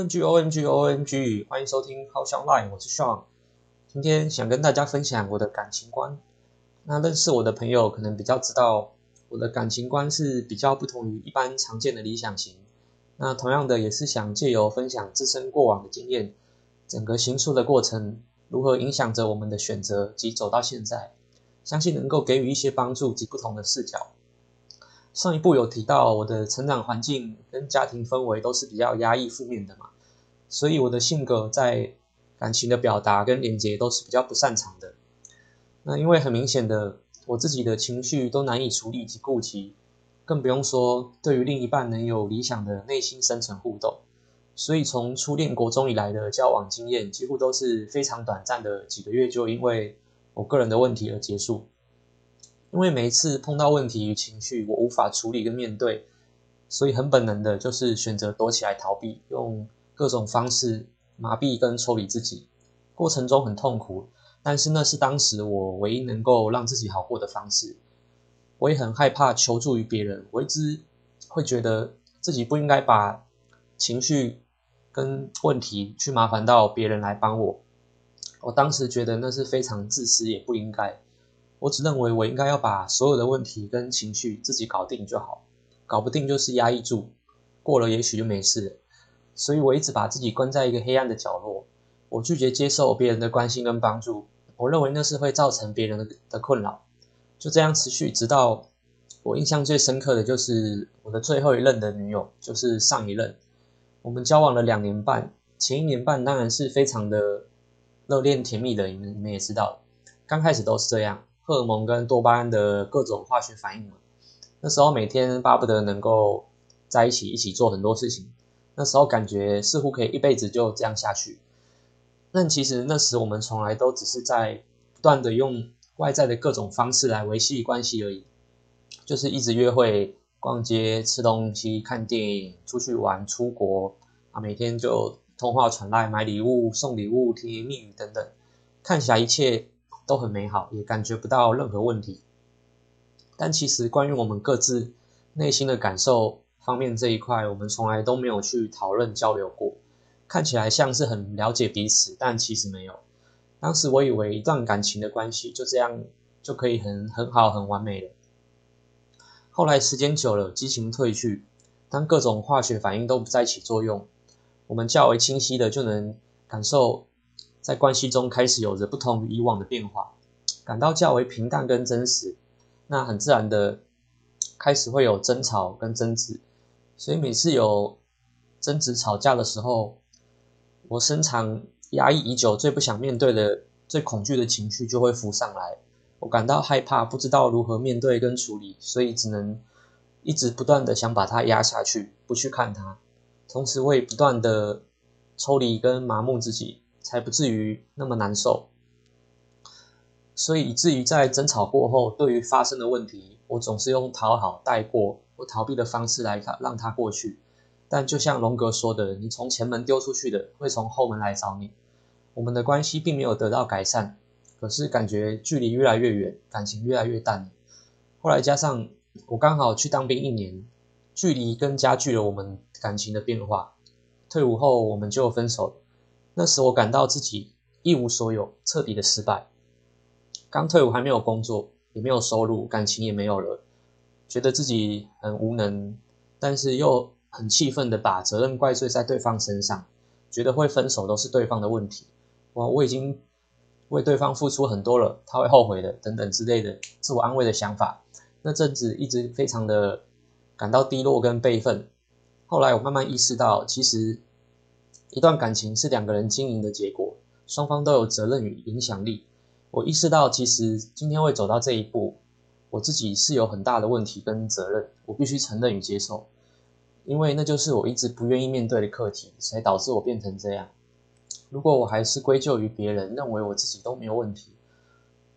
OMG OMG OMG，欢迎收听 How 笑 Line，我是 Sean。今天想跟大家分享我的感情观。那认识我的朋友可能比较知道，我的感情观是比较不同于一般常见的理想型。那同样的，也是想借由分享自身过往的经验，整个行塑的过程如何影响着我们的选择及走到现在，相信能够给予一些帮助及不同的视角。上一部有提到，我的成长环境跟家庭氛围都是比较压抑、负面的嘛，所以我的性格在感情的表达跟连接都是比较不擅长的。那因为很明显的，我自己的情绪都难以处理及顾及，更不用说对于另一半能有理想的内心深层互动。所以从初恋国中以来的交往经验，几乎都是非常短暂的几个月，就因为我个人的问题而结束。因为每一次碰到问题与情绪，我无法处理跟面对，所以很本能的就是选择躲起来逃避，用各种方式麻痹跟抽离自己。过程中很痛苦，但是那是当时我唯一能够让自己好过的方式。我也很害怕求助于别人，我一直会觉得自己不应该把情绪跟问题去麻烦到别人来帮我。我当时觉得那是非常自私，也不应该。我只认为我应该要把所有的问题跟情绪自己搞定就好，搞不定就是压抑住，过了也许就没事了。所以我一直把自己关在一个黑暗的角落，我拒绝接受别人的关心跟帮助，我认为那是会造成别人的的困扰。就这样持续，直到我印象最深刻的就是我的最后一任的女友，就是上一任。我们交往了两年半，前一年半当然是非常的热恋甜蜜的，你们你们也知道，刚开始都是这样。荷尔蒙跟多巴胺的各种化学反应嘛，那时候每天巴不得能够在一起，一起做很多事情。那时候感觉似乎可以一辈子就这样下去。但其实那时我们从来都只是在不断的用外在的各种方式来维系关系而已，就是一直约会、逛街、吃东西、看电影、出去玩、出国啊，每天就通话传赖、买礼物、送礼物、甜言蜜语等等，看起来一切。都很美好，也感觉不到任何问题。但其实关于我们各自内心的感受方面这一块，我们从来都没有去讨论交流过。看起来像是很了解彼此，但其实没有。当时我以为一段感情的关系就这样就可以很很好、很完美了。后来时间久了，激情褪去，当各种化学反应都不再起作用，我们较为清晰的就能感受。在关系中开始有着不同于以往的变化，感到较为平淡跟真实，那很自然的开始会有争吵跟争执，所以每次有争执吵架的时候，我深藏压抑已久、最不想面对的、最恐惧的情绪就会浮上来，我感到害怕，不知道如何面对跟处理，所以只能一直不断的想把它压下去，不去看它，同时我也不断的抽离跟麻木自己。才不至于那么难受，所以以至于在争吵过后，对于发生的问题，我总是用讨好、带过或逃避的方式来让它过去。但就像龙格说的，你从前门丢出去的，会从后门来找你。我们的关系并没有得到改善，可是感觉距离越来越远，感情越来越淡。后来加上我刚好去当兵一年，距离更加剧了我们感情的变化。退伍后，我们就分手了。那时我感到自己一无所有，彻底的失败。刚退伍还没有工作，也没有收入，感情也没有了，觉得自己很无能，但是又很气愤的把责任怪罪在对方身上，觉得会分手都是对方的问题。哇，我已经为对方付出很多了，他会后悔的，等等之类的自我安慰的想法。那阵子一直非常的感到低落跟悲愤。后来我慢慢意识到，其实。一段感情是两个人经营的结果，双方都有责任与影响力。我意识到，其实今天会走到这一步，我自己是有很大的问题跟责任，我必须承认与接受，因为那就是我一直不愿意面对的课题，才导致我变成这样。如果我还是归咎于别人，认为我自己都没有问题，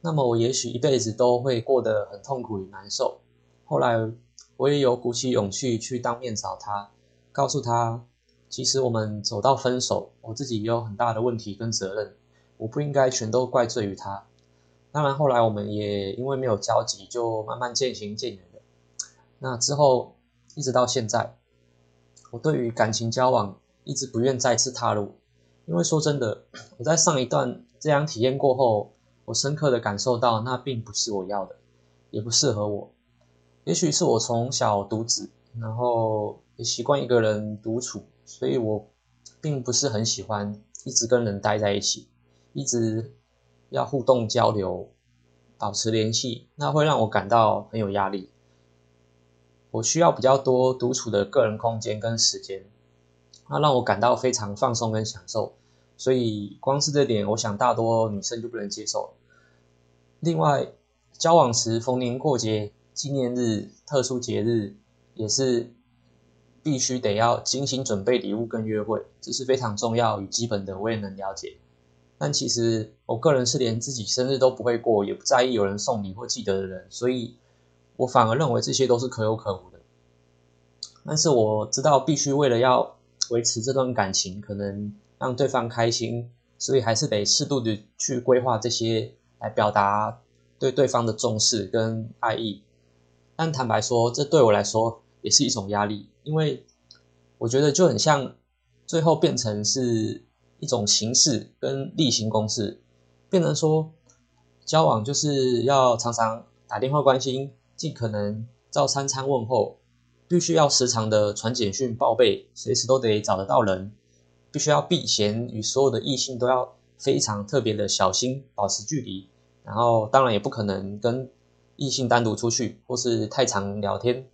那么我也许一辈子都会过得很痛苦与难受。后来，我也有鼓起勇气去当面找他，告诉他。其实我们走到分手，我自己也有很大的问题跟责任，我不应该全都怪罪于他。当然后来我们也因为没有交集，就慢慢渐行渐远了。那之后一直到现在，我对于感情交往一直不愿再次踏入。因为说真的，我在上一段这样体验过后，我深刻的感受到那并不是我要的，也不适合我。也许是我从小独子，然后也习惯一个人独处，所以我并不是很喜欢一直跟人待在一起，一直要互动交流，保持联系，那会让我感到很有压力。我需要比较多独处的个人空间跟时间，那让我感到非常放松跟享受。所以光是这点，我想大多女生就不能接受。另外，交往时逢年过节、纪念日、特殊节日，也是必须得要精心准备礼物跟约会，这是非常重要与基本的，我也能了解。但其实我个人是连自己生日都不会过，也不在意有人送礼或记得的人，所以。我反而认为这些都是可有可无的，但是我知道必须为了要维持这段感情，可能让对方开心，所以还是得适度的去规划这些来表达对对方的重视跟爱意。但坦白说，这对我来说也是一种压力，因为我觉得就很像最后变成是一种形式跟例行公事，变成说交往就是要常常打电话关心。尽可能照三餐问候，必须要时常的传简讯报备，随时都得找得到人，必须要避嫌，与所有的异性都要非常特别的小心，保持距离。然后当然也不可能跟异性单独出去，或是太常聊天，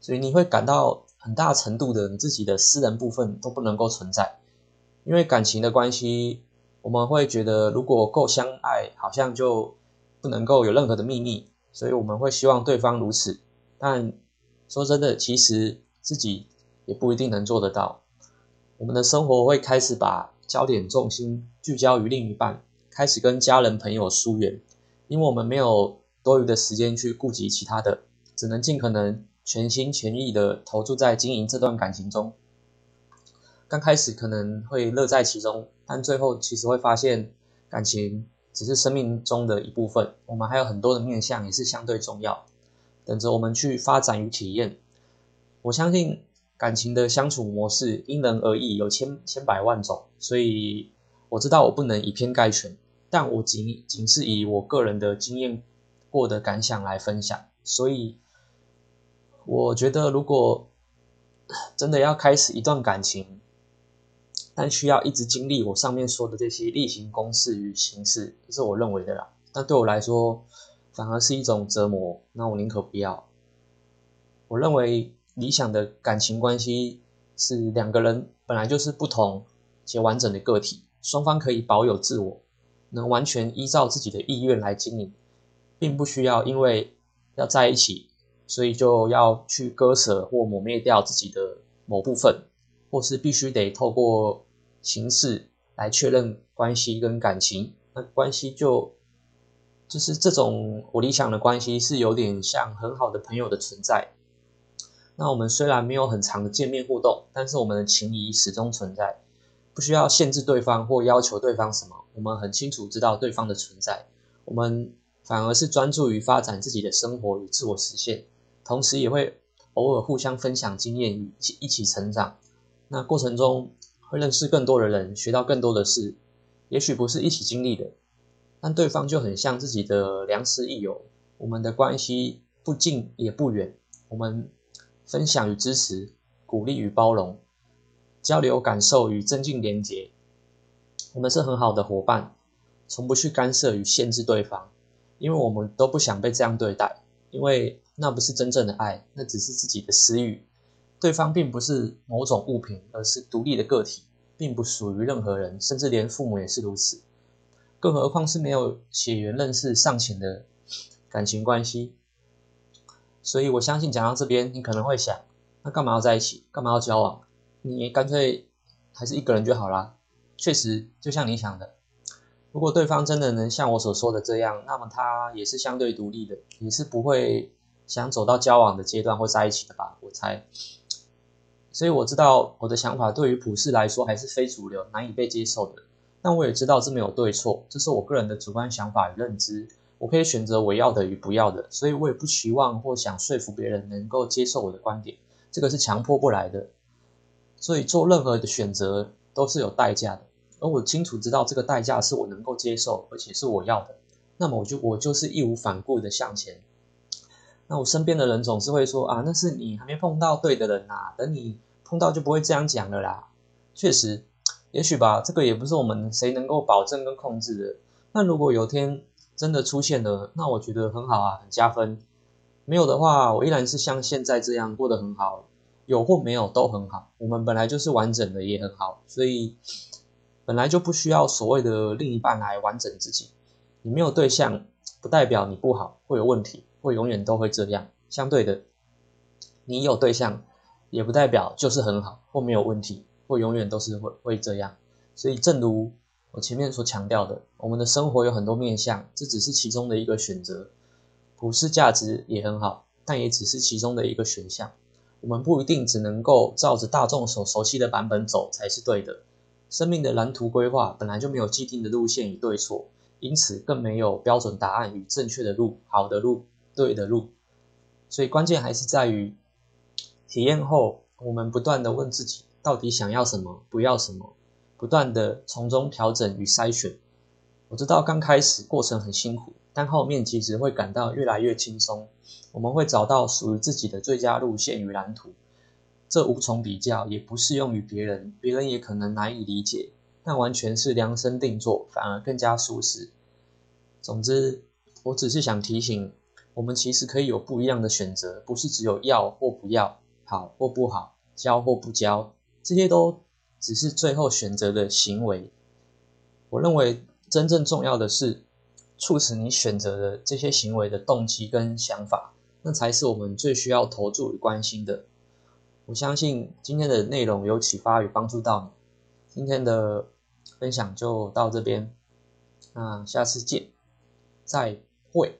所以你会感到很大程度的你自己的私人部分都不能够存在。因为感情的关系，我们会觉得如果够相爱，好像就不能够有任何的秘密。所以我们会希望对方如此，但说真的，其实自己也不一定能做得到。我们的生活会开始把焦点重心聚焦于另一半，开始跟家人朋友疏远，因为我们没有多余的时间去顾及其他的，只能尽可能全心全意的投注在经营这段感情中。刚开始可能会乐在其中，但最后其实会发现感情。只是生命中的一部分，我们还有很多的面向也是相对重要，等着我们去发展与体验。我相信感情的相处模式因人而异，有千千百万种，所以我知道我不能以偏概全，但我仅仅是以我个人的经验过的感想来分享。所以我觉得，如果真的要开始一段感情，但需要一直经历我上面说的这些例行公事与形式，这是我认为的啦。但对我来说，反而是一种折磨。那我宁可不要。我认为理想的感情关系是两个人本来就是不同且完整的个体，双方可以保有自我，能完全依照自己的意愿来经营，并不需要因为要在一起，所以就要去割舍或抹灭掉自己的某部分，或是必须得透过。形式来确认关系跟感情，那关系就就是这种我理想的关系是有点像很好的朋友的存在。那我们虽然没有很长的见面互动，但是我们的情谊始终存在，不需要限制对方或要求对方什么。我们很清楚知道对方的存在，我们反而是专注于发展自己的生活与自我实现，同时也会偶尔互相分享经验一起成长。那过程中。会认识更多的人，学到更多的事，也许不是一起经历的，但对方就很像自己的良师益友。我们的关系不近也不远，我们分享与支持，鼓励与包容，交流感受与增进连结。我们是很好的伙伴，从不去干涉与限制对方，因为我们都不想被这样对待，因为那不是真正的爱，那只是自己的私欲。对方并不是某种物品，而是独立的个体，并不属于任何人，甚至连父母也是如此。更何况是没有血缘认识尚浅的感情关系。所以我相信讲到这边，你可能会想：那干嘛要在一起？干嘛要交往？你干脆还是一个人就好啦。确实，就像你想的，如果对方真的能像我所说的这样，那么他也是相对独立的，也是不会想走到交往的阶段或在一起的吧？我猜。所以我知道我的想法对于普世来说还是非主流、难以被接受的，但我也知道这没有对错，这是我个人的主观想法与认知，我可以选择我要的与不要的，所以我也不期望或想说服别人能够接受我的观点，这个是强迫不来的。所以做任何的选择都是有代价的，而我清楚知道这个代价是我能够接受，而且是我要的，那么我就我就是义无反顾的向前。那我身边的人总是会说啊，那是你还没碰到对的人呐、等你碰到就不会这样讲了啦。确实，也许吧，这个也不是我们谁能够保证跟控制的。那如果有天真的出现了，那我觉得很好啊，很加分。没有的话，我依然是像现在这样过得很好，有或没有都很好。我们本来就是完整的，也很好，所以本来就不需要所谓的另一半来完整自己。你没有对象，不代表你不好，会有问题。会永远都会这样。相对的，你有对象，也不代表就是很好或没有问题，会永远都是会会这样。所以，正如我前面所强调的，我们的生活有很多面向，这只是其中的一个选择。普世价值也很好，但也只是其中的一个选项。我们不一定只能够照着大众所熟悉的版本走才是对的。生命的蓝图规划本来就没有既定的路线与对错，因此更没有标准答案与正确的路、好的路。对的路，所以关键还是在于体验后，我们不断的问自己，到底想要什么，不要什么，不断的从中调整与筛选。我知道刚开始过程很辛苦，但后面其实会感到越来越轻松。我们会找到属于自己的最佳路线与蓝图，这无从比较，也不适用于别人，别人也可能难以理解。但完全是量身定做，反而更加舒适。总之，我只是想提醒。我们其实可以有不一样的选择，不是只有要或不要，好或不好，交或不交，这些都只是最后选择的行为。我认为真正重要的是促使你选择的这些行为的动机跟想法，那才是我们最需要投注与关心的。我相信今天的内容有启发与帮助到你。今天的分享就到这边，那下次见，再会。